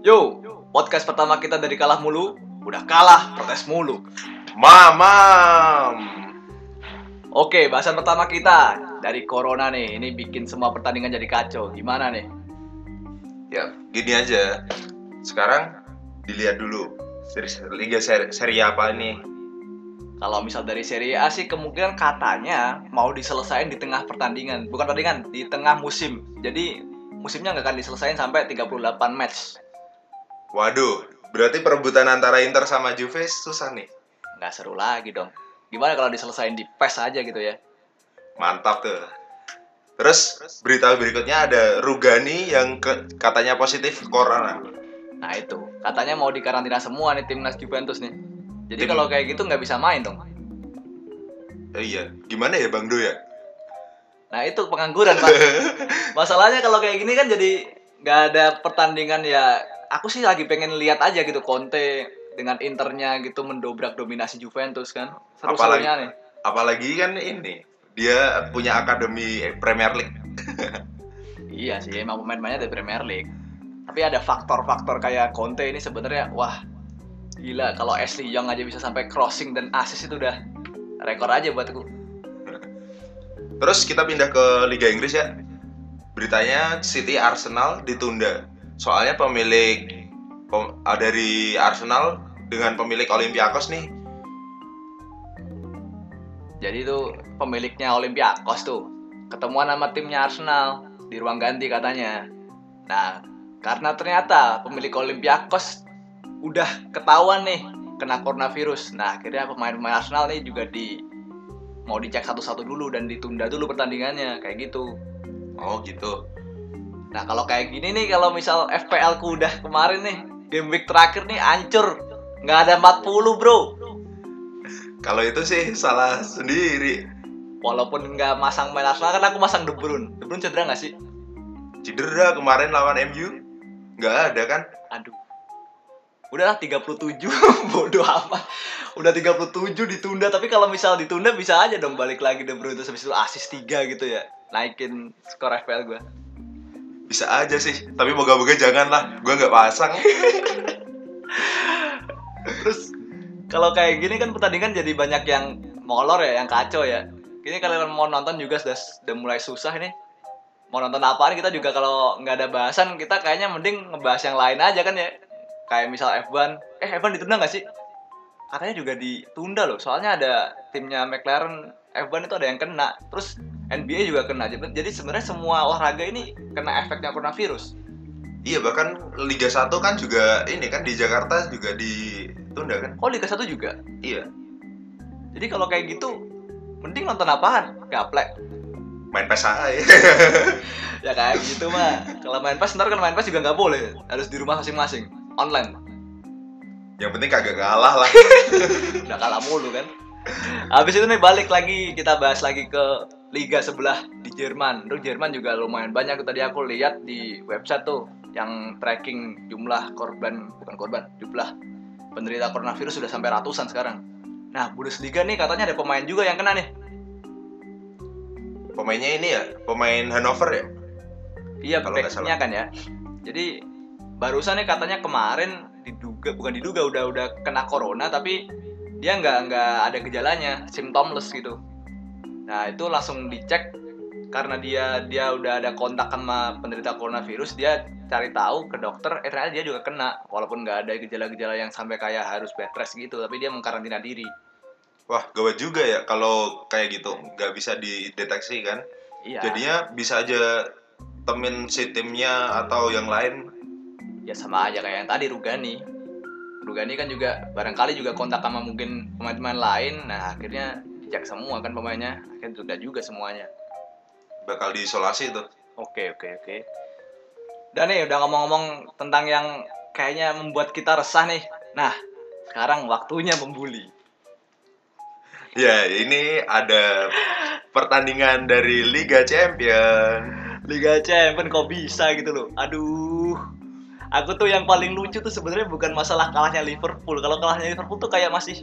Yo, podcast pertama kita dari kalah mulu, udah kalah protes mulu. Mamam. Oke, bahasan pertama kita dari corona nih. Ini bikin semua pertandingan jadi kacau. Gimana nih? Ya, gini aja. Sekarang dilihat dulu seri liga seri, seri apa nih? Kalau misal dari Serie A sih kemungkinan katanya mau diselesaikan di tengah pertandingan, bukan pertandingan, di tengah musim. Jadi musimnya nggak akan diselesaikan sampai 38 match. Waduh, berarti perebutan antara Inter sama Juve susah nih. Nggak seru lagi dong. Gimana kalau diselesain di PES aja gitu ya? Mantap tuh. Terus berita berikutnya ada Rugani yang ke- katanya positif corona. Nah itu, katanya mau dikarantina semua nih timnas Juventus nih. Jadi Tim- kalau kayak gitu nggak bisa main dong. Eh, iya, gimana ya Bang Do ya? Nah itu pengangguran pak. Masalahnya kalau kayak gini kan jadi nggak ada pertandingan ya. Aku sih lagi pengen lihat aja gitu Conte dengan Internya gitu mendobrak dominasi Juventus kan. Seru-serunya nih. Apalagi kan ini dia punya akademi Premier League. Iya sih emang pemain-pemainnya dari Premier League. Tapi ada faktor-faktor kayak Conte ini sebenarnya wah gila kalau Ashley Young aja bisa sampai crossing dan assist itu udah rekor aja buatku. Terus kita pindah ke Liga Inggris ya. Beritanya City Arsenal ditunda. Soalnya pemilik pem- ah, dari Arsenal dengan pemilik Olympiakos nih. Jadi itu pemiliknya Olympiakos tuh ketemuan sama timnya Arsenal di ruang ganti katanya. Nah, karena ternyata pemilik Olympiakos udah ketahuan nih kena coronavirus. Nah, akhirnya pemain-pemain Arsenal nih juga di mau dicek satu-satu dulu dan ditunda dulu pertandingannya kayak gitu. Oh gitu. Nah, kalau kayak gini nih kalau misal FPL ku udah kemarin nih game week terakhir nih hancur. nggak ada 40, Bro. Kalau itu sih salah sendiri. Walaupun nggak masang main Arsenal kan aku masang De Bruyne. De Bruyne cedera nggak sih? Cedera kemarin lawan MU. Nggak ada kan? Aduh. Udahlah 37 bodoh amat. Udah 37 ditunda tapi kalau misal ditunda bisa aja dong balik lagi De Bruyne terus habis itu assist 3 gitu ya. Naikin skor FPL gue. Bisa aja sih. Tapi moga-moga jangan lah. Gue nggak pasang. Terus kalau kayak gini kan pertandingan jadi banyak yang molor ya, yang kacau ya. Ini kalian mau nonton juga sudah sudah mulai susah nih. Mau nonton apaan kita juga kalau nggak ada bahasan kita kayaknya mending ngebahas yang lain aja kan ya. Kayak misal F1. Eh F1 ditunda nggak sih? Katanya juga ditunda loh. Soalnya ada timnya McLaren F1 itu ada yang kena. Terus NBA juga kena. Jadi jadi sebenarnya semua olahraga ini kena efeknya coronavirus. iya bahkan Liga 1 kan juga ini kan di Jakarta juga ditunda kan? Oh Liga 1 juga? Iya. Jadi kalau kayak gitu, mending nonton apaan? Gaplek. Main PES aja. Ya kayak gitu mah. Kalau main PES, ntar kan main PES juga nggak boleh. Harus di rumah masing-masing. Online. Yang penting kagak kalah lah. Udah kalah mulu kan. Habis itu nih balik lagi, kita bahas lagi ke liga sebelah di Jerman. Tuh Jerman juga lumayan banyak. Tadi aku lihat di website tuh yang tracking jumlah korban, bukan korban, jumlah penderita coronavirus sudah sampai ratusan sekarang. Nah, Bundesliga nih katanya ada pemain juga yang kena nih. Pemainnya ini ya, pemain Hannover ya? Iya, backnya kan ya. Jadi barusan nih katanya kemarin diduga bukan diduga udah udah kena corona tapi dia nggak nggak ada gejalanya, symptomless gitu. Nah itu langsung dicek karena dia dia udah ada kontak sama penderita coronavirus dia cari tahu ke dokter eh ternyata dia juga kena walaupun nggak ada gejala-gejala yang sampai kayak harus bed rest gitu tapi dia mengkarantina diri Wah, gawat juga ya kalau kayak gitu. Nggak bisa dideteksi kan? iya Jadinya bisa aja temen si timnya atau yang lain. ya sama aja kayak yang tadi Rugani Rugani kan juga barangkali juga kontak sama mungkin pemain-pemain lain nah akhirnya dicek semua kan pemainnya. Akhirnya sudah juga semuanya. Bakal diisolasi tuh. oke oke oke. Dan nih udah ngomong-ngomong tentang yang kayaknya membuat kita resah nih. Nah sekarang waktunya membuli. Ya, ini ada pertandingan dari Liga Champion. Liga Champions kok bisa gitu loh? Aduh. Aku tuh yang paling lucu tuh sebenarnya bukan masalah kalahnya Liverpool. Kalau kalahnya Liverpool tuh kayak masih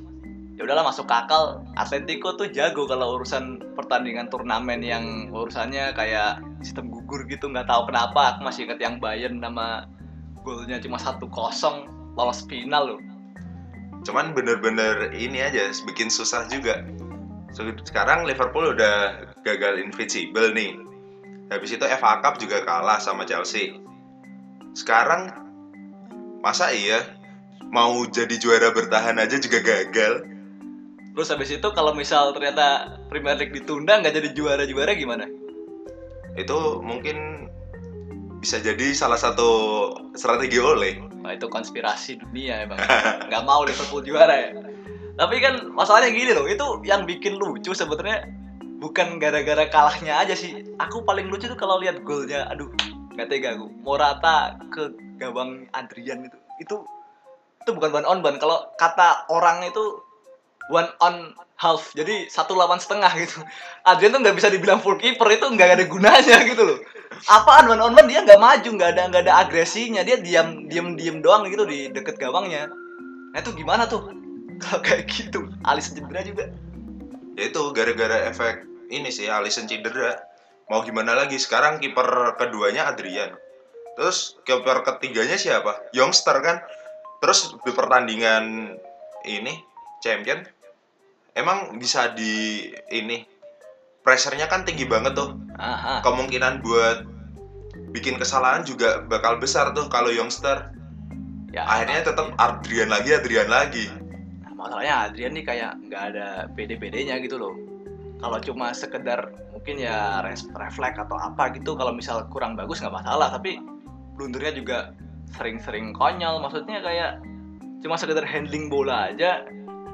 ya udahlah masuk akal Atletico tuh jago kalau urusan pertandingan turnamen yang urusannya kayak sistem gugur gitu nggak tahu kenapa aku masih ingat yang Bayern sama golnya cuma satu kosong lolos final loh Cuman bener-bener ini aja bikin susah juga. Sekarang Liverpool udah gagal invincible nih. Habis itu FA Cup juga kalah sama Chelsea. Sekarang masa iya mau jadi juara bertahan aja juga gagal? Terus habis itu kalau misal ternyata Premier League ditunda nggak jadi juara-juara gimana Itu mungkin bisa jadi salah satu strategi oleh. Wah itu konspirasi dunia emang nggak mau Liverpool juara ya. Tapi kan masalahnya gini loh, itu yang bikin lucu sebenarnya bukan gara-gara kalahnya aja sih. Aku paling lucu tuh kalau lihat golnya, aduh nggak tega aku. Morata ke gawang Adrian itu, itu itu bukan one on one. Kalau kata orang itu one on half, jadi satu lawan setengah gitu. Adrian tuh nggak bisa dibilang full keeper itu nggak ada gunanya gitu loh. Apaan one on one dia nggak maju, nggak ada nggak ada agresinya, dia diam diam diam doang gitu di deket gawangnya. Nah itu gimana tuh? Kalau kayak gitu, Alis cedera juga. Ya itu gara-gara efek ini sih Alisson cedera. Mau gimana lagi? Sekarang kiper keduanya Adrian. Terus kiper ketiganya siapa? Youngster kan. Terus di pertandingan ini champion emang bisa di ini pressernya kan tinggi banget tuh. Aha. Kemungkinan buat bikin kesalahan juga bakal besar tuh kalau youngster. Ya, Akhirnya tetap Adrian lagi, Adrian lagi. Nah, masalahnya Adrian nih kayak nggak ada PD-PD-nya gitu loh. Kalau cuma sekedar mungkin ya refleks atau apa gitu, kalau misal kurang bagus nggak masalah. Tapi blundernya juga sering-sering konyol. Maksudnya kayak cuma sekedar handling bola aja,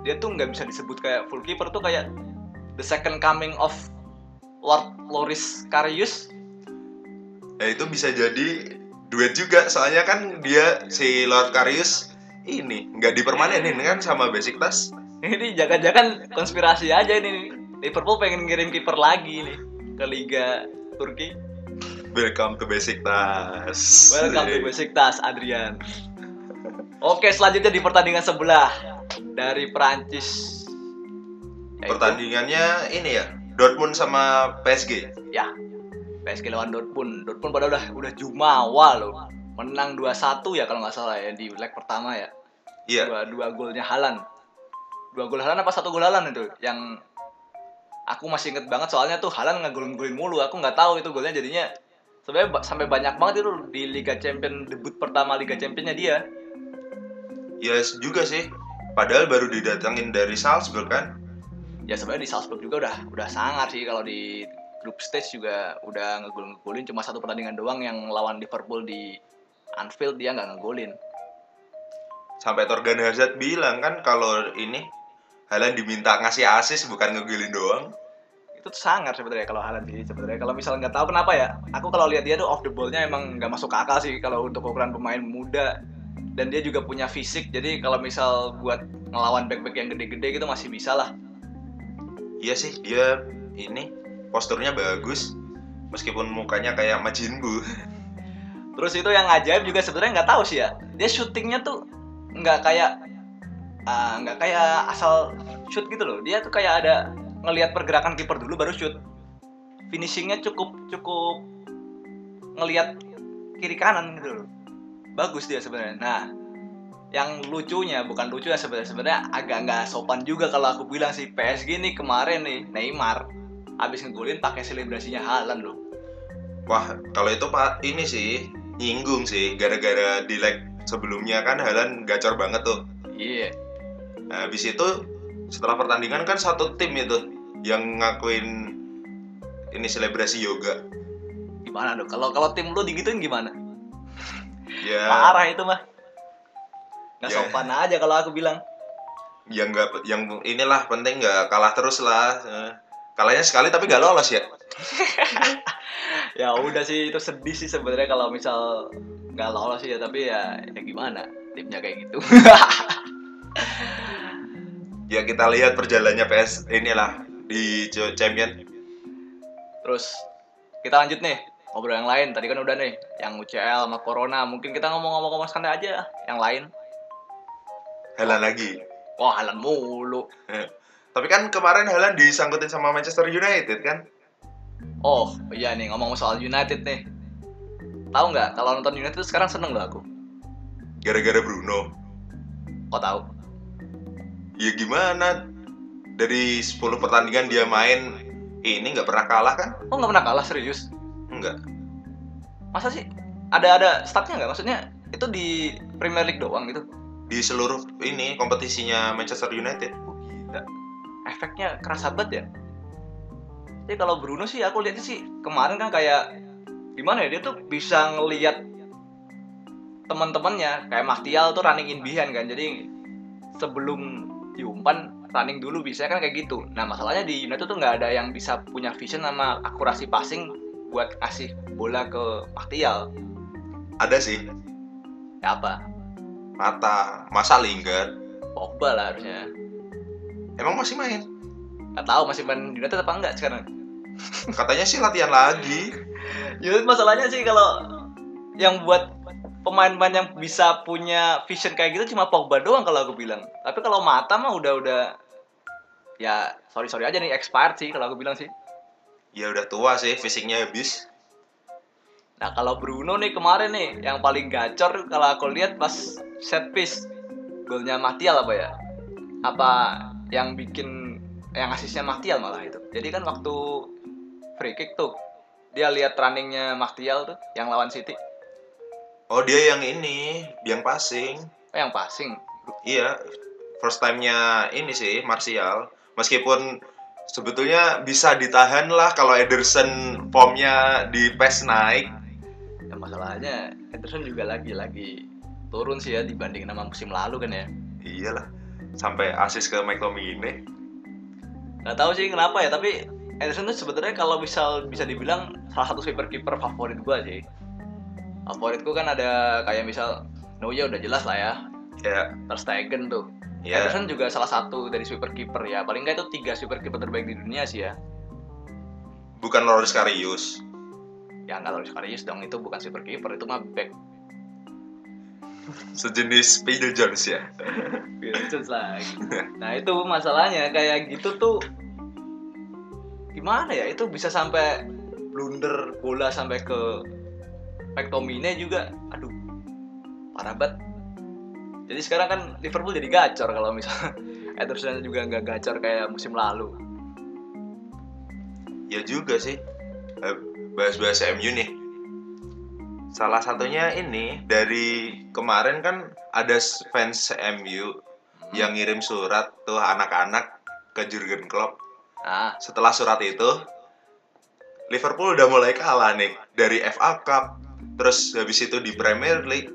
dia tuh nggak bisa disebut kayak full keeper tuh kayak the second coming of Lord Loris Karius. Ya itu bisa jadi duet juga soalnya kan dia si Lord Karius ini nggak dipermanenin kan sama Besiktas. Ini jangan-jangan konspirasi aja ini. Liverpool pengen ngirim kiper lagi nih ke Liga Turki. Welcome to Besiktas. Welcome to Besiktas, Adrian. Oke, selanjutnya di pertandingan sebelah dari Prancis. Yaitu- Pertandingannya ini ya Dortmund sama PSG. Ya, PSG lawan Dortmund. Dortmund pada udah udah jumawa loh. Menang 2-1 ya kalau nggak salah ya di leg pertama ya. Iya. Dua, dua golnya Halan. Dua gol Halan apa satu gol Halan itu? Yang aku masih inget banget soalnya tuh Halan ngegolin-golin mulu. Aku nggak tahu itu golnya jadinya sebenarnya sampai banyak banget itu di Liga Champion debut pertama Liga Championnya dia. Ya juga sih. Padahal baru didatangin dari Salzburg kan. ya sebenarnya di Salzburg juga udah udah sangat sih. Kalau di group stage juga udah ngegol ngegolin cuma satu pertandingan doang yang lawan Liverpool di Anfield dia nggak ngegolin. Sampai Torgan Hazard bilang kan kalau ini Haaland diminta ngasih asis bukan ngegolin doang. itu sangat sebenarnya kalau Haaland sih sebenarnya. Kalau misalnya nggak tahu kenapa ya aku kalau lihat dia tuh off the ballnya emang nggak masuk akal sih kalau untuk ukuran pemain muda dan dia juga punya fisik jadi kalau misal buat ngelawan back-back yang gede-gede gitu masih bisa lah Iya sih dia ini posturnya bagus meskipun mukanya kayak Majin Buu. Terus itu yang ajaib juga sebenarnya nggak tahu sih ya. Dia syutingnya tuh nggak kayak ah, nggak kayak asal shoot gitu loh. Dia tuh kayak ada ngelihat pergerakan kiper dulu baru shoot. Finishingnya cukup cukup ngelihat kiri kanan gitu loh. Bagus dia sebenarnya. Nah, yang lucunya bukan lucu ya sebenarnya sebenarnya agak nggak sopan juga kalau aku bilang sih PSG nih kemarin nih Neymar habis ngegolin pakai selebrasinya Haaland loh. Wah, kalau itu Pak ini sih nyinggung sih gara-gara di leg sebelumnya kan Haaland gacor banget tuh. Iya. Nah, habis itu setelah pertandingan kan satu tim itu yang ngakuin ini selebrasi yoga. gimana dong kalau kalau tim lu digituin gimana Ya, parah itu mah nggak Ya. sopan aja kalau aku bilang yang nggak yang inilah penting nggak kalah terus lah. Eh, Kalahnya sekali tapi nggak lolos ya. ya udah sih itu sedih sih sebenarnya kalau misal nggak lolos sih ya tapi ya ya gimana timnya kayak gitu Ya kita lihat perjalannya PS inilah di Ch- Champion. terus kita lanjut nih ngobrol yang lain tadi kan udah nih yang UCL sama Corona mungkin kita ngomong-ngomong santai aja yang lain Haaland lagi. wah halan mulu Tapi kan kemarin Haaland disangkutin sama Manchester United kan? oh iya nih ngomong soal United nih tahu nggak kalau nonton United sekarang seneng loh aku gara-gara Bruno. Kok tahu? Ya gimana? Dari 10 pertandingan dia main ini nggak pernah kalah kan? Oh nggak pernah kalah serius? Enggak. Masa sih? Ada ada statnya nggak? Maksudnya itu di Premier League doang gitu? Di seluruh ini kompetisinya Manchester United. Oh, gila. Efeknya kerasa banget ya. Jadi kalau Bruno sih aku lihatnya sih kemarin kan kayak gimana ya dia tuh bisa ngelihat teman-temannya kayak Martial tuh running in behind kan. Jadi sebelum diumpan running dulu bisa kan kayak gitu. Nah masalahnya di United tuh nggak ada yang bisa punya vision sama akurasi passing buat kasih bola ke Martial. Ada sih, Ya apa? Mata, masa Lingard. Pogba lah harusnya. Emang masih main? Nggak tahu masih main di United apa enggak sekarang. Katanya sih latihan lagi. Ya masalahnya sih kalau yang buat pemain-pemain yang bisa punya vision kayak gitu cuma Pogba doang kalau aku bilang. Tapi kalau Mata mah udah-udah ya sorry sorry aja nih expired sih kalau aku bilang sih. Ya udah tua sih, fisiknya habis. Nah kalau Bruno nih kemarin nih yang paling gacor kalau aku lihat pas set piece golnya Martial apa ya? Apa yang bikin yang asisnya Martial malah itu. Jadi kan waktu free kick tuh dia lihat runningnya Martial tuh yang lawan City. Oh dia yang ini, yang passing. Oh, yang passing. Iya, first time-nya ini sih Martial. Meskipun sebetulnya bisa ditahan lah kalau Ederson formnya di PES naik. Ya masalahnya Ederson juga lagi-lagi turun sih ya dibanding sama musim lalu kan ya. Iyalah, sampai asis ke McTominay. Gak tahu sih kenapa ya, tapi Ederson tuh sebenarnya kalau misal bisa dibilang salah satu sweeper kiper favorit gua sih. Favoritku kan ada kayak misal Neuer udah jelas lah ya. Ya, Ter Stegen tuh. Ya. Ederson juga salah satu dari sweeper kiper ya. Paling nggak itu tiga sweeper kiper terbaik di dunia sih ya. Bukan Loris Karius. Ya nggak Loris Karius dong itu bukan sweeper kiper itu mah back Sejenis Phil Jones ya. Vincent lagi. Nah itu masalahnya kayak gitu tuh gimana ya itu bisa sampai blunder bola sampai ke McTominay juga aduh parah banget jadi sekarang kan Liverpool jadi gacor kalau misalnya Ederson juga nggak gacor kayak musim lalu Ya juga sih. Eh, Bahas-bahas MU nih. Salah satunya ini dari kemarin kan ada fans MU yang ngirim surat tuh anak-anak ke Jurgen Klopp. nah Setelah surat itu, Liverpool udah mulai kalah nih dari FA Cup, terus habis itu di Premier League,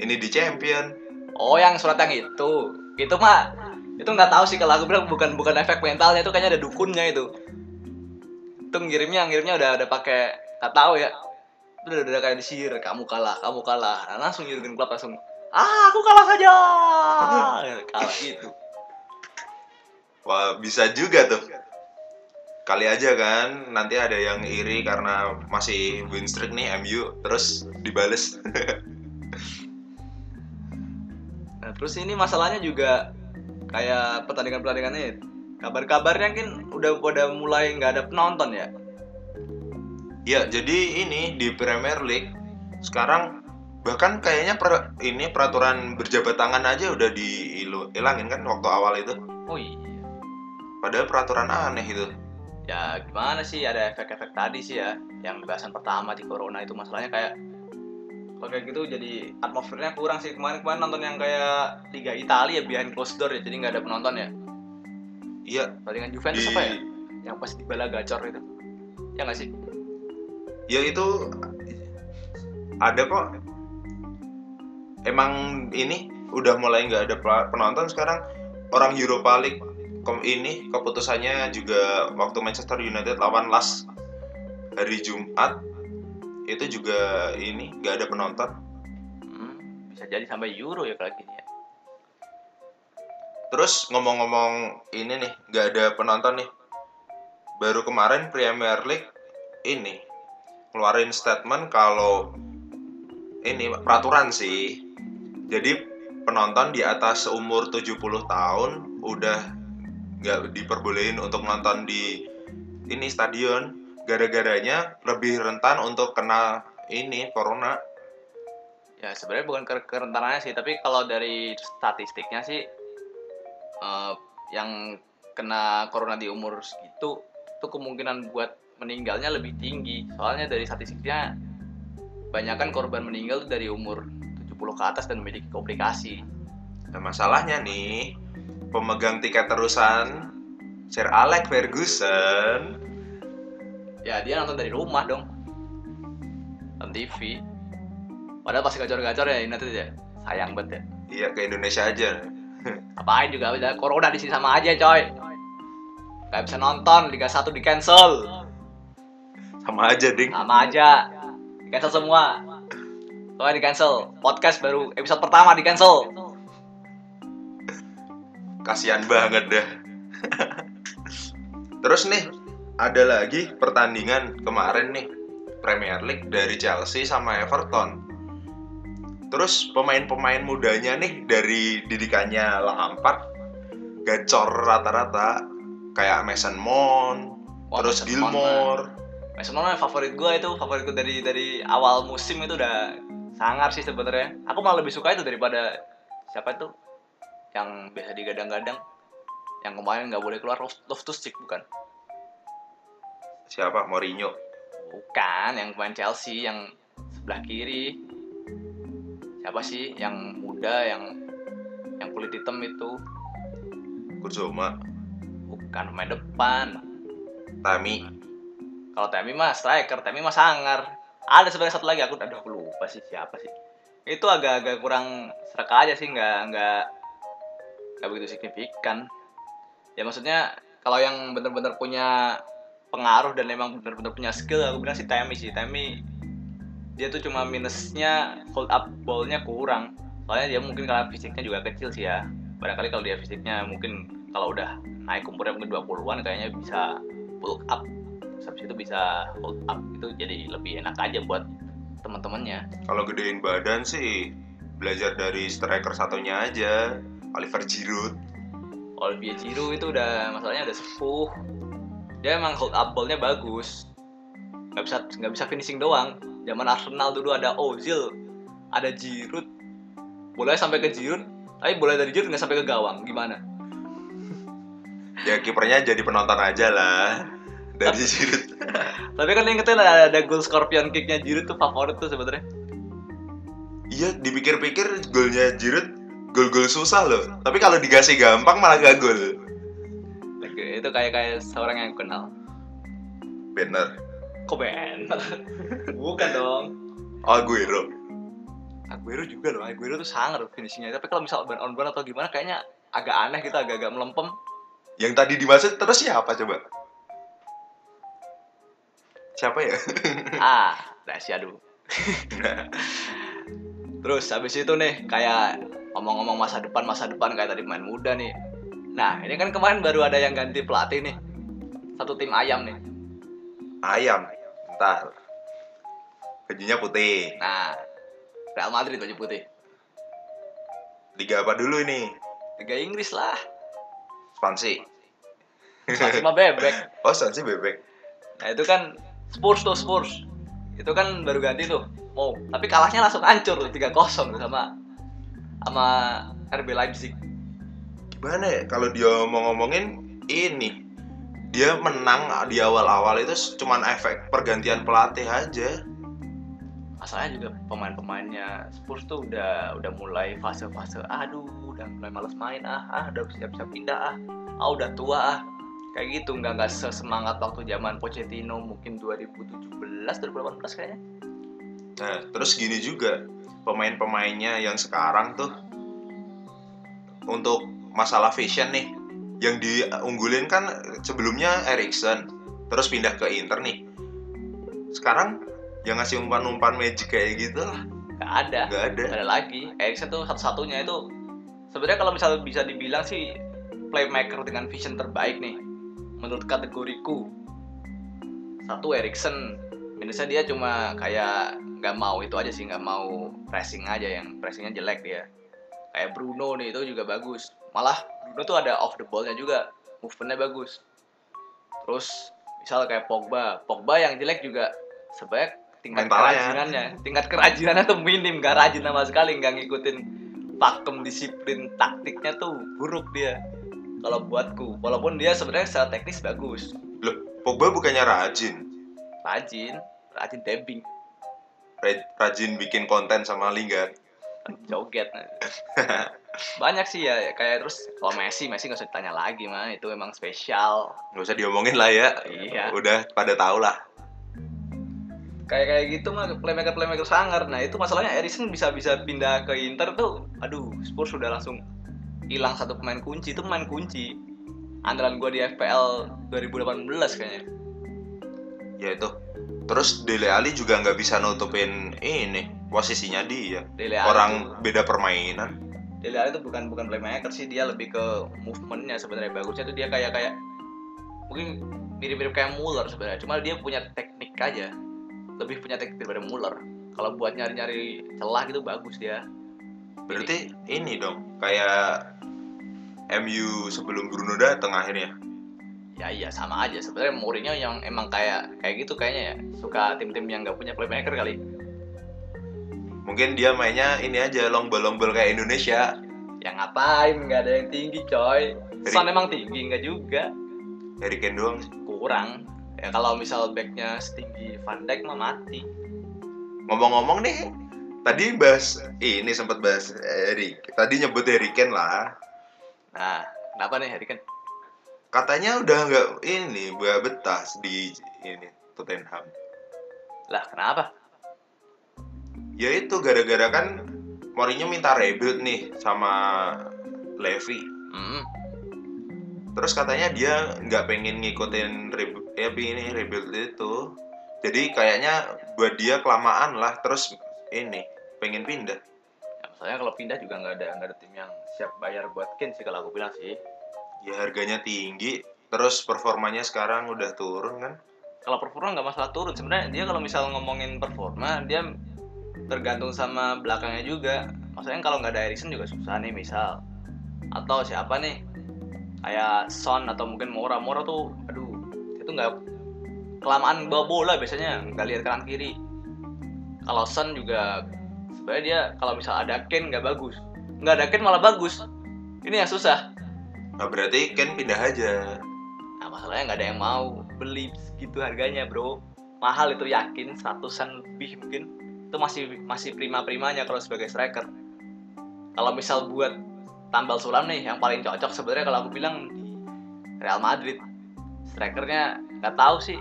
ini di Champion. Oh yang surat yang itu. Itu mah itu nggak tahu sih kalau aku bilang bukan bukan efek mentalnya itu kayaknya ada dukunnya itu. Itu ngirimnya ngirimnya udah udah pakai nggak tahu ya. Itu udah, udah kayak disihir kamu kalah kamu kalah. Nah, langsung Jurgen Klopp langsung ah aku kalah saja. Kalah gitu. Wah, bisa juga tuh. Kali aja kan, nanti ada yang iri karena masih win streak nih MU, terus dibales. terus ini masalahnya juga kayak pertandingan pertandingannya kabar-kabarnya kan udah pada mulai nggak ada penonton ya Ya, jadi ini di Premier League sekarang bahkan kayaknya per- ini peraturan berjabat tangan aja udah dihilangin kan waktu awal itu. oh iya Padahal peraturan aneh itu. ya gimana sih ada efek-efek tadi sih ya yang bahasan pertama di corona itu masalahnya kayak kalau kayak gitu jadi atmosfernya kurang sih. Kemarin kemarin nonton yang kayak Liga Italia ya behind closed door ya jadi nggak ada penonton ya? Iya, pertandingan Juventus di apa ya? Yang pas di bala gacor itu. Ya nggak sih? Ya itu ada kok. Emang ini udah mulai nggak ada pe- penonton sekarang. Orang Europa League kom ini keputusannya juga waktu Manchester United lawan Las hari Jumat itu juga ini nggak ada penonton. Hmm, bisa jadi sampai Euro ya kalau gini ya Terus ngomong-ngomong ini nih, nggak ada penonton nih. Baru kemarin Premier League ini ngeluarin statement kalau ini peraturan sih. Jadi penonton di atas umur 70 tahun udah nggak diperbolehin untuk nonton di ini stadion gara-garanya lebih rentan untuk kena ini corona. ya sebenarnya bukan ke kerentanannya sih tapi kalau dari statistiknya sih eh, yang kena corona di umur segitu itu kemungkinan buat meninggalnya lebih tinggi soalnya dari statistiknya banyakkan korban meninggal dari umur 70 ke atas dan memiliki komplikasi Nah, masalahnya nih, pemegang tiket terusan Sir Alex Ferguson ya dia nonton dari rumah dong. Nonton TV padahal pasti gacor-gacor ya United ya sayang banget ya. Iya ke Indonesia aja. apain juga udah corona di sini sama aja coy. Gak bisa nonton Liga 1 di cancel. Sama aja, Ding. sama aja. Di cancel semua. Soalnya di cancel. Podcast baru episode pertama di cancel. Kasihan banget dah. Terus nih, ada lagi pertandingan kemarin nih Premier League dari Chelsea sama Everton. Terus pemain-pemain mudanya nih dari didikannya Lampard gacor rata-rata kayak Mason Mount, Wah, terus Mason Mount Gilmore. Mason Mount favorit gue itu favorit gue dari dari awal musim itu udah sangar sih sebenarnya aku malah lebih suka itu daripada siapa itu yang biasa digadang-gadang yang kemarin nggak boleh keluar Loftus Cheek bukan Siapa? Mourinho. bukan yang pemain Chelsea yang sebelah kiri siapa sih yang muda yang yang kulit hitam itu Kurzoma, bukan pemain depan Tami. Kalau Temi mah striker, Temi mah sangar. Ada sebenarnya satu lagi aku aduh aku lupa sih siapa sih. Itu agak-agak kurang serak aja sih, nggak nggak nggak begitu signifikan. Ya maksudnya kalau yang bener-bener punya pengaruh dan emang bener-bener punya skill, aku bilang sih Temi sih. Temi dia tuh cuma minusnya hold up ballnya kurang. Soalnya dia mungkin karena fisiknya juga kecil sih ya. Barangkali kalau dia fisiknya mungkin kalau udah naik umurnya mungkin 20-an kayaknya bisa pull up habis itu bisa hold up itu jadi lebih enak aja buat teman-temannya Kalau gedein badan sih belajar dari striker satunya aja, Oliver Giroud. Olivier Giroud itu udah masalahnya udah sepuh dia emang hold up ballnya bagus. Nggak bisa nggak bisa finishing doang. Zaman Arsenal dulu ada Ozil ada Giroud. Boleh sampai ke Giroud tapi boleh dari Giroud nggak sampai ke gawang. Gimana? Ya kipernya jadi penonton aja lah. Dari Giroud. tapi kan ingetin ada, ada goal scorpion kicknya Giroud tuh favorit tuh sebenarnya Iya, dipikir-pikir golnya Giroud gol-gol susah loh. Tapi kalau dikasih gampang malah gak gol. Oke, itu kayak kayak seorang yang aku kenal Bener. kok bener bukan dong Aguero. Aguero juga loh, Aguero tuh sangar finishingnya. Tapi kalau misal ban on ban atau gimana, kayaknya agak aneh gitu, agak-agak melempem. Yang tadi dimaksud terus siapa coba? Siapa ya? ah, rahasia dulu. Terus habis itu nih, kayak ngomong-ngomong masa depan, masa depan kayak tadi main muda nih. Nah, ini kan kemarin baru ada yang ganti pelatih nih. Satu tim ayam nih. Ayam. Ntar. Bajunya putih. Nah, Real Madrid baju putih. Liga apa dulu ini? Liga Inggris lah. Spansi. Sama bebek. Oh, Spansi bebek. Nah, itu kan Spurs tuh, Spurs. Itu kan baru ganti tuh. Oh, tapi kalahnya langsung hancur tuh 3-0 tuh sama sama RB Leipzig. Gimana ya kalau dia mau ngomongin ini. Dia menang di awal-awal itu cuman efek pergantian pelatih aja. Masalahnya juga pemain-pemainnya Spurs tuh udah udah mulai fase-fase aduh udah mulai males main ah ah udah siap-siap pindah ah ah udah tua ah. Kayak gitu nggak nggak sesemangat waktu zaman Pochettino mungkin 2017 2018 kayaknya. Nah, terus gini juga pemain-pemainnya yang sekarang tuh untuk masalah fashion nih yang diunggulin kan sebelumnya Erikson terus pindah ke Inter nih. Sekarang yang ngasih umpan-umpan magic kayak gitu lah. Nggak ada. Nggak ada. Nggak ada lagi. Erikson tuh satu-satunya itu sebenarnya kalau misalnya bisa dibilang sih playmaker dengan vision terbaik nih menurut kategoriku. Satu Erikson minusnya dia cuma kayak nggak mau itu aja sih nggak mau pressing aja yang pressingnya jelek dia. Kayak Bruno nih itu juga bagus malah Bruno tuh ada off the ballnya juga. Movementnya bagus. Terus misal kayak Pogba. Pogba yang jelek juga sebaik tingkat Mentalnya. kerajinannya. Tingkat kerajinannya tuh minim. Gak rajin sama sekali nggak ngikutin pakem disiplin taktiknya tuh buruk dia. Kalau buatku walaupun dia sebenarnya secara teknis bagus. Loh, Pogba bukannya rajin. rajin. Rajin Ra- Rajin bikin konten sama Lingard. Joget. Banyak sih ya kayak terus kalau Messi Messi nggak usah ditanya lagi mah itu emang spesial. Nggak usah diomongin lah ya. Iya. Udah pada tahu lah. kayak kayak gitu mah playmaker playmaker sangar. Nah itu masalahnya Erikson bisa bisa pindah ke Inter tuh aduh Spurs sudah langsung hilang satu pemain kunci. Itu pemain kunci. Andalan gua di FPL 2018 kayaknya. Ya itu. Terus Dele Alli juga nggak bisa nutupin ini posisinya dia. Dele Alli Orang tuh- beda permainan. Dele Alli itu bukan bukan playmaker sih dia lebih ke movementnya sebenarnya. Bagusnya tuh dia kayak kayak mungkin mirip-mirip kayak Muller sebenarnya. Cuma dia punya teknik aja. Lebih punya teknik daripada Muller kalau buat nyari-nyari celah gitu bagus dia. Berarti ini dong kayak MU sebelum Bruno datang akhirnya. ya iya sama aja. Sebenarnya Mourinho yang emang kayak kayak gitu kayaknya ya. Suka tim-tim yang nggak punya playmaker kali Mungkin dia mainnya ini aja long ball long ball kayak Indonesia. yang ngapain nggak ada yang tinggi coy Son emang tinggi nggak juga Harry Kane doang kurang ya kalau misal backnya setinggi Van Dijk mah mati Ngomong-ngomong nih, tadi bahas ini sempat bahas Harry. Tadi nyebut Harry Kane lah. nah kenapa nih Harry Kane Katanya udah nggak ini nggak betah di ini Tottenham. lah kenapa Ya itu gara-gara kan Mourinho minta rebuild nih sama Levy. hmm. Terus katanya dia nggak pengen ngikutin rebuild, ya ini rebuild itu. Jadi kayaknya buat dia kelamaan lah. Terus ini pengen pindah. Ya, masalahnya kalau pindah juga nggak ada nggak ada tim yang siap bayar buat Kane sih kalau aku bilang sih. Ya harganya tinggi. Terus performanya sekarang udah turun kan? Kalau performa nggak masalah turun. Sebenarnya dia kalau misal ngomongin performa dia tergantung sama belakangnya juga. Maksudnya kalau nggak ada Erikson juga susah nih misal. Atau siapa nih? Kayak Son atau mungkin Mora. Mora tuh, aduh, itu nggak kelamaan bawa bola biasanya nggak lihat kanan kiri. Kalau Son juga sebenarnya dia kalau misal ada Kane nggak bagus. Nggak ada Kane malah bagus. Ini yang susah. Nah berarti Ken pindah aja. Nah masalahnya nggak ada yang mau beli segitu harganya bro Mahal itu yakin, seratusan lebih mungkin Itu masih masih prima-primanya kalau sebagai striker Kalau misal buat tambal sulam nih yang paling cocok sebenarnya kalau aku bilang di Real Madrid Strikernya nggak tahu sih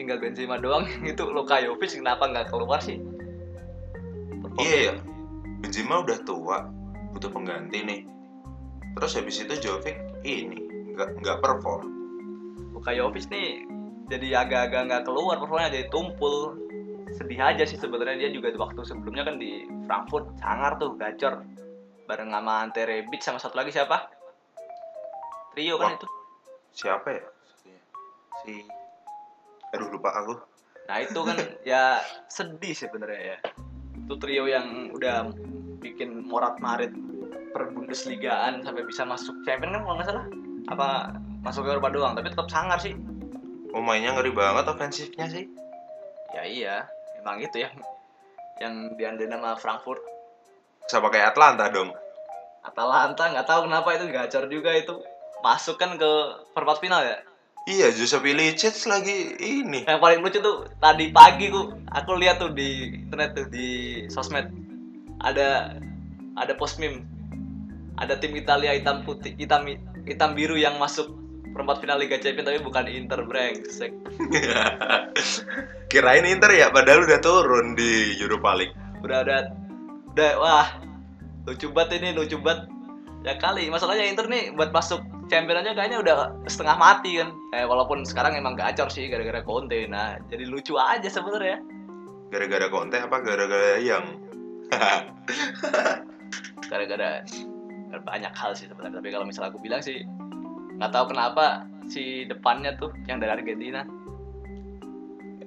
Tinggal Benzema doang itu Luka Jovic kenapa nggak keluar sih Iya ya. Benzema udah tua, butuh pengganti nih. Terus habis itu Jovic ini nggak nggak perform. Luka Jovic nih jadi agak-agak nggak keluar performanya jadi tumpul sedih aja sih sebenarnya. Dia juga waktu sebelumnya kan di Frankfurt sangar tuh gacor. Bareng sama Ante Rebic sama satu lagi siapa? Trio kan itu. Siapa ya? Si Aduh lupa aku. nah itu kan ya sedih sebenarnya ya. Itu trio yang udah bikin morat marit per Bundesligaan sampai bisa masuk champion kan kalau nggak salah. Apa masuk ke Eropa doang tapi tetap sangar sih. Oh mainnya ngeri banget ofensifnya sih. ya iya emang itu yang yang diandelin sama Frankfurt. Sama kayak Atlanta dong. Atalanta nggak tahu kenapa itu gacor juga itu. Masuk kan ke perempat final ya? Iya, Giuseppe Ilicic lagi ini. yang paling lucu tuh tadi pagi ku aku lihat tuh di internet tuh di sosmed. Ada ada post meme. Ada tim Italia hitam putih hitam hitam biru yang masuk perempat final Liga Champions tapi bukan Inter brengsek Kirain Inter ya, padahal udah turun di Europa League. udah udah. Udah wah. Lucu banget ini lucu banget. Ya kali masalahnya Inter nih buat masuk champion aja kayaknya udah setengah mati kan. Eh, walaupun sekarang emang gacor sih gara-gara Conte. Nah jadi lucu aja sebenarnya. Gara-gara Conte apa gara-gara yang? gara-gara banyak hal sih sebenarnya. Tapi kalau misalnya aku bilang sih nggak tahu kenapa si depannya tuh yang dari Argentina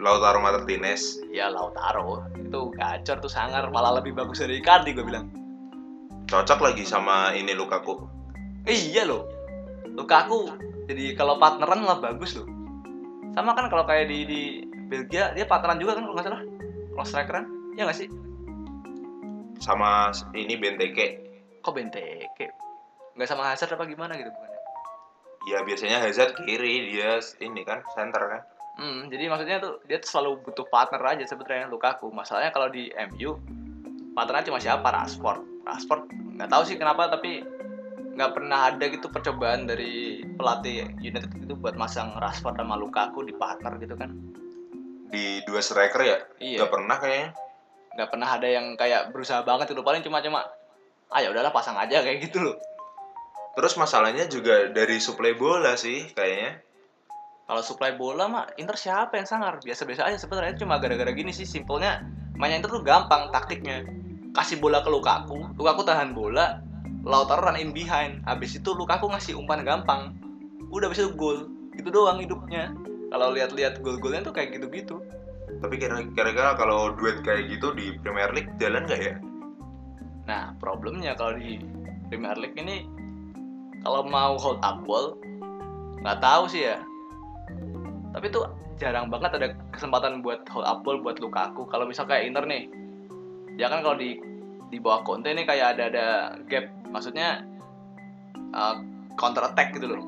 Lautaro Martinez. ya Lautaro itu gacor tuh sangar malah lebih bagus dari Icardi gue bilang Cocok lagi sama ini Lukaku. Iya loh. Lukaku jadi kalau partneran malah bagus loh. Sama kan kalau kayak di di Belgia dia partneran juga kan kalau nggak salah. long strikeran ya nggak sih sama ini Benteke kok Benteke nggak sama Hazard apa gimana gitu bukan ya biasanya Hazard kiri dia ini kan center kan Hmm, jadi maksudnya tuh dia tuh selalu butuh partner aja sebenarnya Lukaku. Masalahnya kalau di MU partnernya cuma siapa? Rashford. Rashford nggak tahu sih kenapa tapi nggak pernah ada gitu percobaan dari pelatih United itu buat masang Rashford sama Lukaku di partner gitu kan. di dua striker ya Iya. nggak pernah kayaknya Nggak pernah ada yang kayak berusaha banget itu paling cuma cuma ah ya udahlah pasang aja kayak gitu loh. Terus masalahnya juga dari suplai bola sih kayaknya Kalau supply bola mah Inter siapa yang sangar? Biasa-biasa aja sebenarnya cuma gara-gara gini sih simpelnya mainnya Inter tuh gampang taktiknya. Kasih bola ke Lukaku, Lukaku tahan bola, Lautaro run in behind. Habis itu Lukaku ngasih umpan gampang. Udah habis itu gol. Itu doang hidupnya. Kalau lihat-lihat gol-golnya tuh kayak gitu-gitu. tapi kira- kira-kira kalau duet kayak gitu di Premier League jalan nggak ya Nah, problemnya kalau di Premier League ini kalau mau hold up ball nggak tahu sih ya. Tapi tuh jarang banget ada kesempatan buat hold up ball buat Lukaku. Kalau misal kayak Inter nih, ya kan kalau di di bawah Conte ini kayak ada ada gap, maksudnya uh, counter attack gitu loh.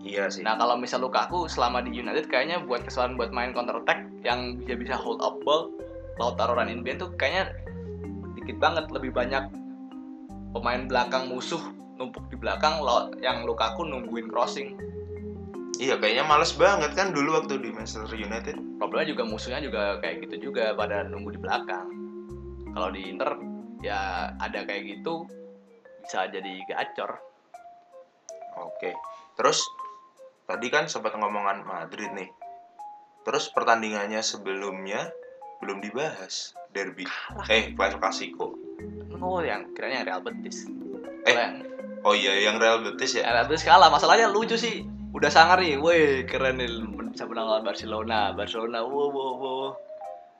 iya sih Nah kalau misal Lukaku selama di United kayaknya buat kesalahan buat main counter attack yang bisa bisa hold up ball, Lautaro run in behind tuh kayaknya dikit banget, lebih banyak pemain belakang musuh numpuk di belakang, lo- yang Lukaku nungguin crossing. iya kayaknya males banget kan dulu waktu di Manchester United Problemnya juga musuhnya juga kayak gitu juga pada nunggu di belakang. Kalau di Inter ya ada kayak gitu bisa jadi gacor. oke terus tadi kan sempat ngomongan Madrid nih terus pertandingannya sebelumnya belum dibahas derby eh Clasico Oh yang kiranya Real Betis. Eh. Yang oh iya yang Real Betis ya Real Betis kalah. Masalahnya lucu sih. Udah sangar nih, weh keren nih bisa menang lawan Barcelona. Barcelona, wow wow wow.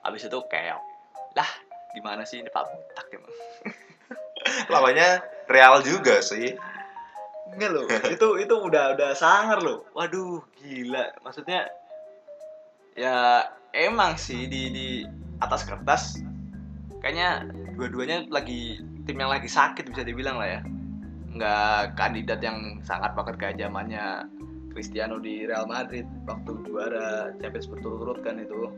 Abis itu keok. Lah, gimana sih ini Pak Butak emang? lawannya Real juga sih Enggak loh, itu itu udah udah sangar loh. Waduh, gila. Maksudnya ya emang sih di di atas kertas kayaknya dua-duanya lagi tim yang lagi sakit bisa dibilang lah ya. Nggak kandidat yang sangat banget kayak zamannya Cristiano di Real Madrid waktu juara Champions berturut-turut kan itu.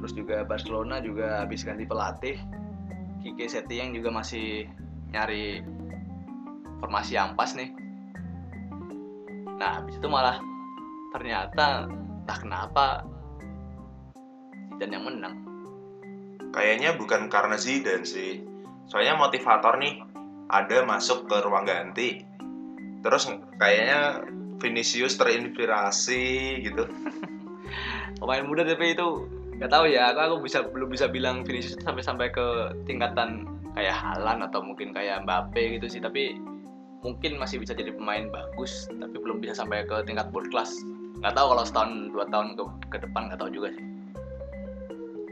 Terus juga Barcelona juga habis ganti pelatih. Kike Setieng juga masih nyari formasi yang pas nih. Nah, habis itu malah ternyata entah kenapa Zidane yang menang. Kayaknya bukan karena Zidane sih. Soalnya motivator nih ada masuk ke ruang ganti. Terus kayaknya Vinicius terinspirasi gitu. Pemain muda tapi itu nggak tahu ya, aku, aku bisa belum bisa bilang Vinicius sampai sampai ke tingkatan kayak Halan atau mungkin kayak Mbappe gitu sih, tapi mungkin masih bisa jadi pemain bagus, tapi belum bisa sampai ke tingkat world class. Nggak tahu kalau setahun dua tahun ke, ke depan nggak tahu juga sih.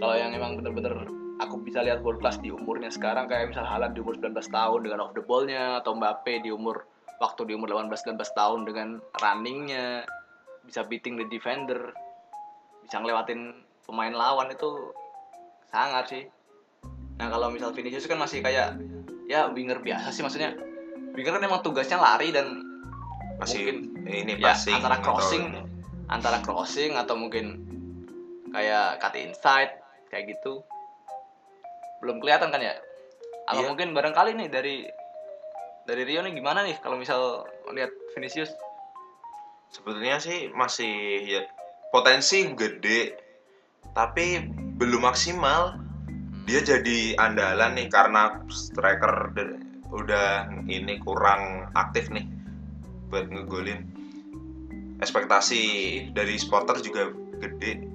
Kalau yang emang bener-bener aku bisa lihat world class di umurnya sekarang kayak misal Halan di umur 19 tahun dengan off the ball-nya atau Mbappe di umur waktu di umur 18-19 tahun dengan runningnya bisa beating the defender bisa ngelewatin pemain lawan itu sangat sih nah kalau misal Vinicius kan masih kayak ya winger biasa sih maksudnya winger kan emang tugasnya lari dan Masih Mungkin. ini Ya, passing antara atau crossing. ini. antara crossing atau mungkin kayak cut inside kayak gitu belum kelihatan kan ya atau Iya. mungkin barangkali nih dari dari Rio nih gimana nih kalau misal lihat Vinicius Sebetulnya sih masih ya potensi gede tapi belum maksimal. Dia jadi andalan nih karena striker udah ini kurang aktif nih buat ngegolin. Ekspektasi dari supporter juga gede.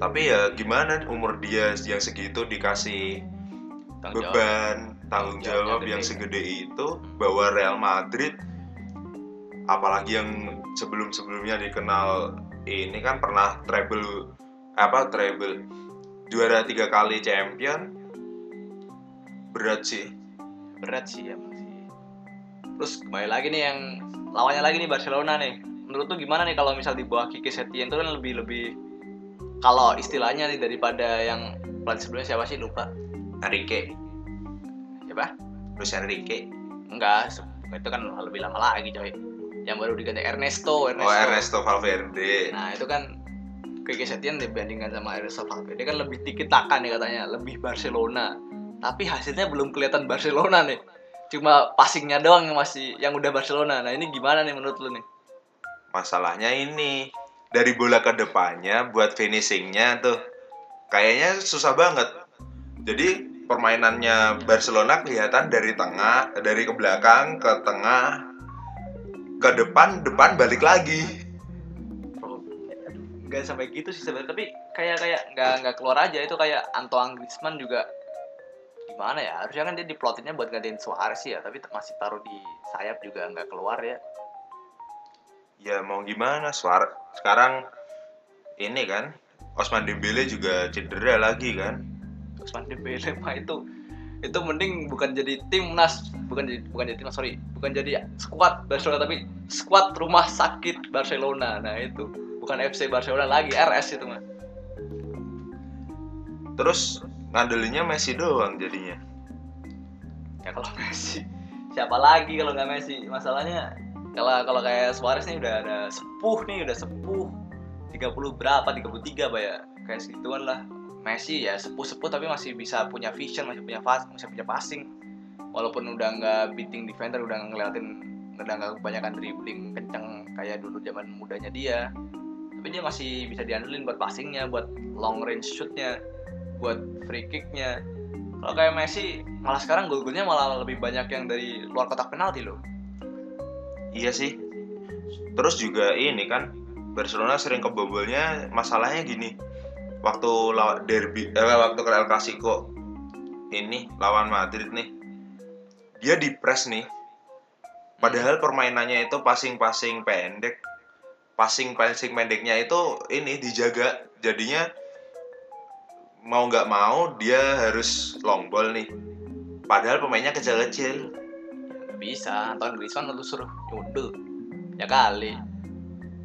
Tapi ya gimana umur dia yang segitu dikasih Tanggung jawab. beban tanggung Jawabnya jawab yang gede. segede itu bahwa Real Madrid apalagi yang sebelum-sebelumnya dikenal ini kan pernah treble apa treble juara tiga kali champion berat sih berat sih emang sih terus kembali lagi nih yang lawannya lagi nih Barcelona nih menurut tuh gimana nih kalau misal di bawah Kike Setien itu kan lebih lebih kalau istilahnya nih daripada yang pelatih sebelumnya siapa sih? Lupa. Enrique. Siapa? Luis Enrique. Enggak itu kan lebih lama lagi coy. Yang baru diganti Ernesto Ernesto, oh Ernesto. Valverde. Nah itu kan Kike Setien dibandingkan sama Ernesto Valverde. Kan lebih tiki taka nih katanya lebih Barcelona. Tapi hasilnya belum kelihatan Barcelona nih. Cuma passingnya doang yang masih yang udah Barcelona. Nah ini gimana nih menurut lu nih? Masalahnya ini dari bola ke depannya buat finishingnya tuh kayaknya susah banget. Jadi permainannya Barcelona kelihatan dari tengah dari ke belakang ke tengah ke depan depan balik lagi. Nggak sampai gitu sih sebenarnya tapi kayak kayak nggak nggak keluar aja. Itu kayak Antoine Griezmann juga gimana ya? Harusnya kan dia diplotinnya buat gantiin Suarez ya tapi masih taruh di sayap juga nggak keluar ya ya mau gimana? Suara sekarang ini kan Osman Dembele juga cedera lagi kan? Usman Dembele mah itu itu mending bukan jadi timnas bukan jadi bukan jadi timnas sorry bukan jadi squad Barcelona tapi squad rumah sakit Barcelona. Nah itu bukan FC Barcelona lagi RS itu mah. Terus ngandelinnya Messi doang jadinya. Ya kalau Messi siapa lagi kalau nggak Messi? Masalahnya kalau kalau kayak Suarez nih udah ada sepuh nih udah sepuh. 30 berapa 33 apa ya? Kayak segituan lah. Messi ya sepuh-sepuh tapi masih bisa punya vision masih punya pas masih punya passing. Walaupun udah nggak beating defender udah ngeliatin udah nggak kebanyakan dribbling kenceng kayak dulu zaman mudanya dia. Tapi dia masih bisa diandelin buat passingnya buat long range shootnya buat free kicknya. Kalau kayak Messi malah sekarang gol-golnya malah lebih banyak yang dari luar kotak penalti loh Iya sih. Terus juga ini kan Barcelona sering kebobolnya masalahnya gini. Waktu lawan derby eh, waktu ke El Clasico ini lawan Madrid nih. Dia di press nih. Padahal permainannya itu passing-passing pendek. Passing-passing pendeknya itu ini dijaga. Jadinya mau nggak mau dia harus long ball nih. Padahal pemainnya kecil-kecil. Bisa Antoine Griezmann lu suruh nyundul ya kali.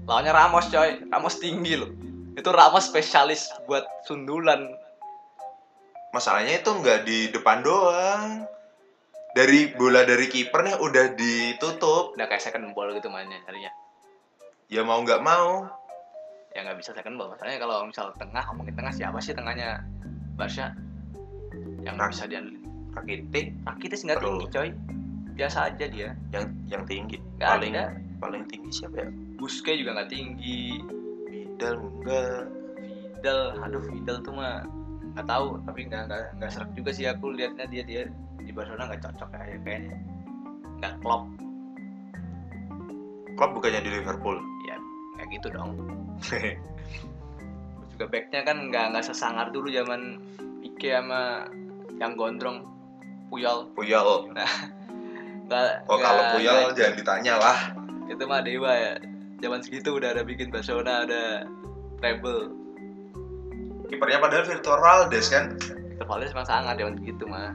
Lawannya Ramos coy. Ramos tinggi loh. Itu Ramos spesialis buat sundulan. Masalahnya itu nggak di depan doang. Dari bola dari kipernya udah ditutup. Udah kayak second ball gitu mainnya harinya ya mau nggak mau. Ya nggak bisa second ball. Masalahnya kalau misal tengah ngomongin tengah siapa sih tengahnya? Barca. Yang nggak bisa diandelin Rakitic. Rakitic nggak tinggi coy biasa aja dia. Yang yang tinggi. Nggak paling ada. paling tinggi siapa ya? Busquets juga nggak tinggi. Vidal enggak. Vidal aduh Vidal tuh mah nggak tahu tapi nggak nggak nggak serak juga sih aku lihatnya dia dia di Barcelona nggak cocok kayak kayaknya. Nggak klop. Klub bukannya di Liverpool? Ya kayak gitu dong. Juga backnya kan nggak nggak sesangar dulu zaman Ike sama yang gondrong Puyol. Puyol. Nggak oh kalau Puyol jangan ditanya lah. Itu mah dewa ya. Zaman segitu udah ada bikin Barcelona ada treble kipernya padahal Victor Valdes kan? Victor Valdes emang sangat zaman segitu mah.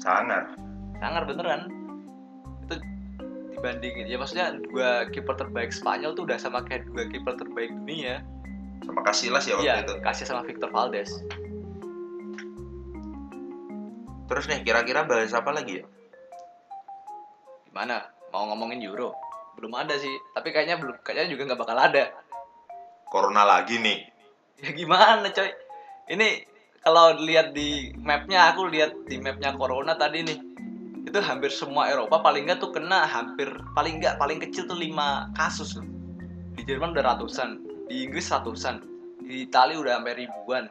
Sangat sangar beneran. Itu dibandingin. Ya maksudnya dua kiper terbaik Spanyol tuh udah sama kayak dua kiper terbaik dunia. Sama Casillas ya waktu iya itu? Kasih sama Victor Valdes. Terus nih kira-kira bahas apa lagi ya gimana mau ngomongin Euro? Belum ada sih. Tapi kayaknya belum kayaknya juga nggak bakal ada. Corona lagi nih. Ya gimana coy? Ini kalau lihat di mapnya aku lihat di mapnya Corona tadi nih. Itu hampir semua Eropa paling nggak tuh kena hampir paling nggak paling kecil tuh lima kasus loh. Di Jerman udah ratusan di Inggris ratusan di Italia udah sampai ribuan.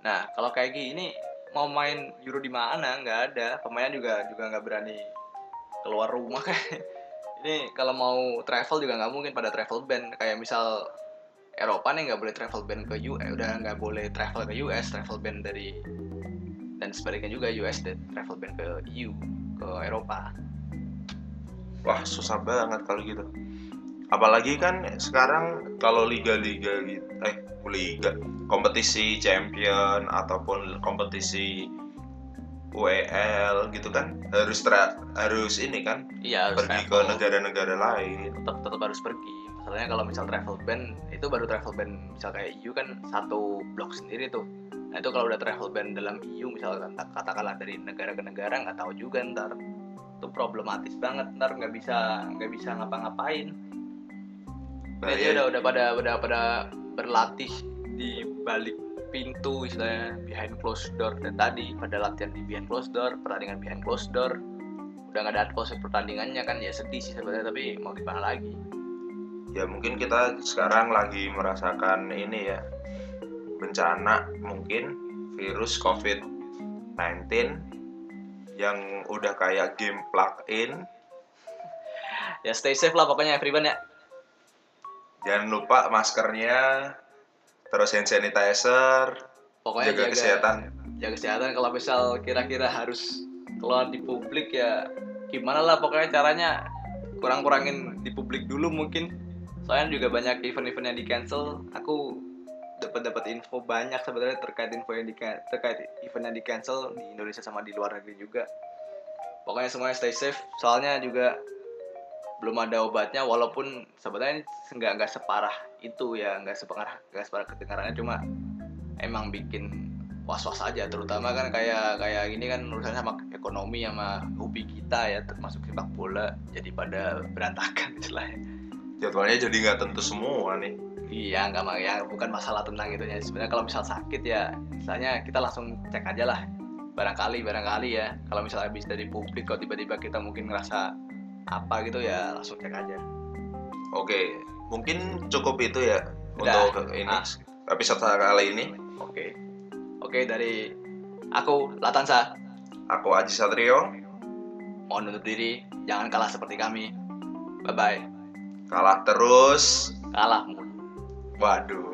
Nah kalau kayak gini mau main Euro di mana? Nggak ada. Pemainnya juga juga nggak berani keluar rumah. Ini kalau mau travel juga nggak mungkin pada travel ban. Kayak misal Eropa nih nggak boleh travel ban ke US udah nggak boleh travel ke US travel ban dari dan sebaliknya juga US dan travel ban ke EU ke Eropa. Wah susah banget kalau gitu. Apalagi kan sekarang kalau liga-liga gitu, eh liga, kompetisi champion ataupun kompetisi UEL gitu kan harus tra- harus ini kan iya harus pergi ke travel. negara-negara lain. tetap tetap harus pergi masalahnya kalau misal travel ban itu baru travel ban misal kayak EU kan satu blok sendiri tuh nah itu kalau udah travel ban dalam EU misalkan kata- katakanlah dari negara ke negara nggak tahu juga ntar itu problematis banget ntar nggak bisa nggak bisa ngapa-ngapain Nah, dia iya. udah udah pada udah pada berlatih di balik pintu istilahnya behind closed door. Dan tadi pada latihan di behind closed door pertandingan behind closed door udah nggak ada proses pertandingannya kan ya sedih sih sebenarnya tapi mau gimana lagi? Ya mungkin kita sekarang lagi merasakan ini ya bencana mungkin virus COVID-19 yang udah kayak game plug in. Ya stay safe lah pokoknya everyone ya. Jangan lupa maskernya terus hand sanitizer pokoknya jaga kesehatan. jaga kesehatan. Kalau misal kira-kira harus keluar di publik ya gimana lah pokoknya caranya. Kurang-kurangin di publik dulu mungkin. Soalnya juga banyak event-event yang di cancel aku dapat dapat info banyak sebenarnya terkait info yang di terkait event yang di cancel di Indonesia sama di luar negeri juga. Pokoknya semuanya stay safe. Soalnya juga belum ada obatnya walaupun sebenarnya nggak nggak separah itu ya nggak separah nggak separah kedengarannya cuma emang bikin was-was aja terutama kan kayak kayak gini kan urusannya sama ekonomi sama hobi kita ya termasuk sepak bola jadi pada berantakan istilahnya. Jadwalnya jadi nggak tentu semua nih. Iya nggak ma- ya bukan masalah tentang itunya. Sebenarnya kalau misal sakit ya misalnya kita langsung cek aja lah. Barangkali barangkali ya. Kalau misalnya habis dari publik kok tiba-tiba kita mungkin ngerasa apa gitu ya langsung cek aja. Oke mungkin cukup itu ya Udah. untuk ini Ah. episode kali ini. Oke. Oke dari aku Latansa. Aku Aji Satrio. Mohon undur diri jangan kalah seperti kami. Bye bye kalah terus. Kalah waduh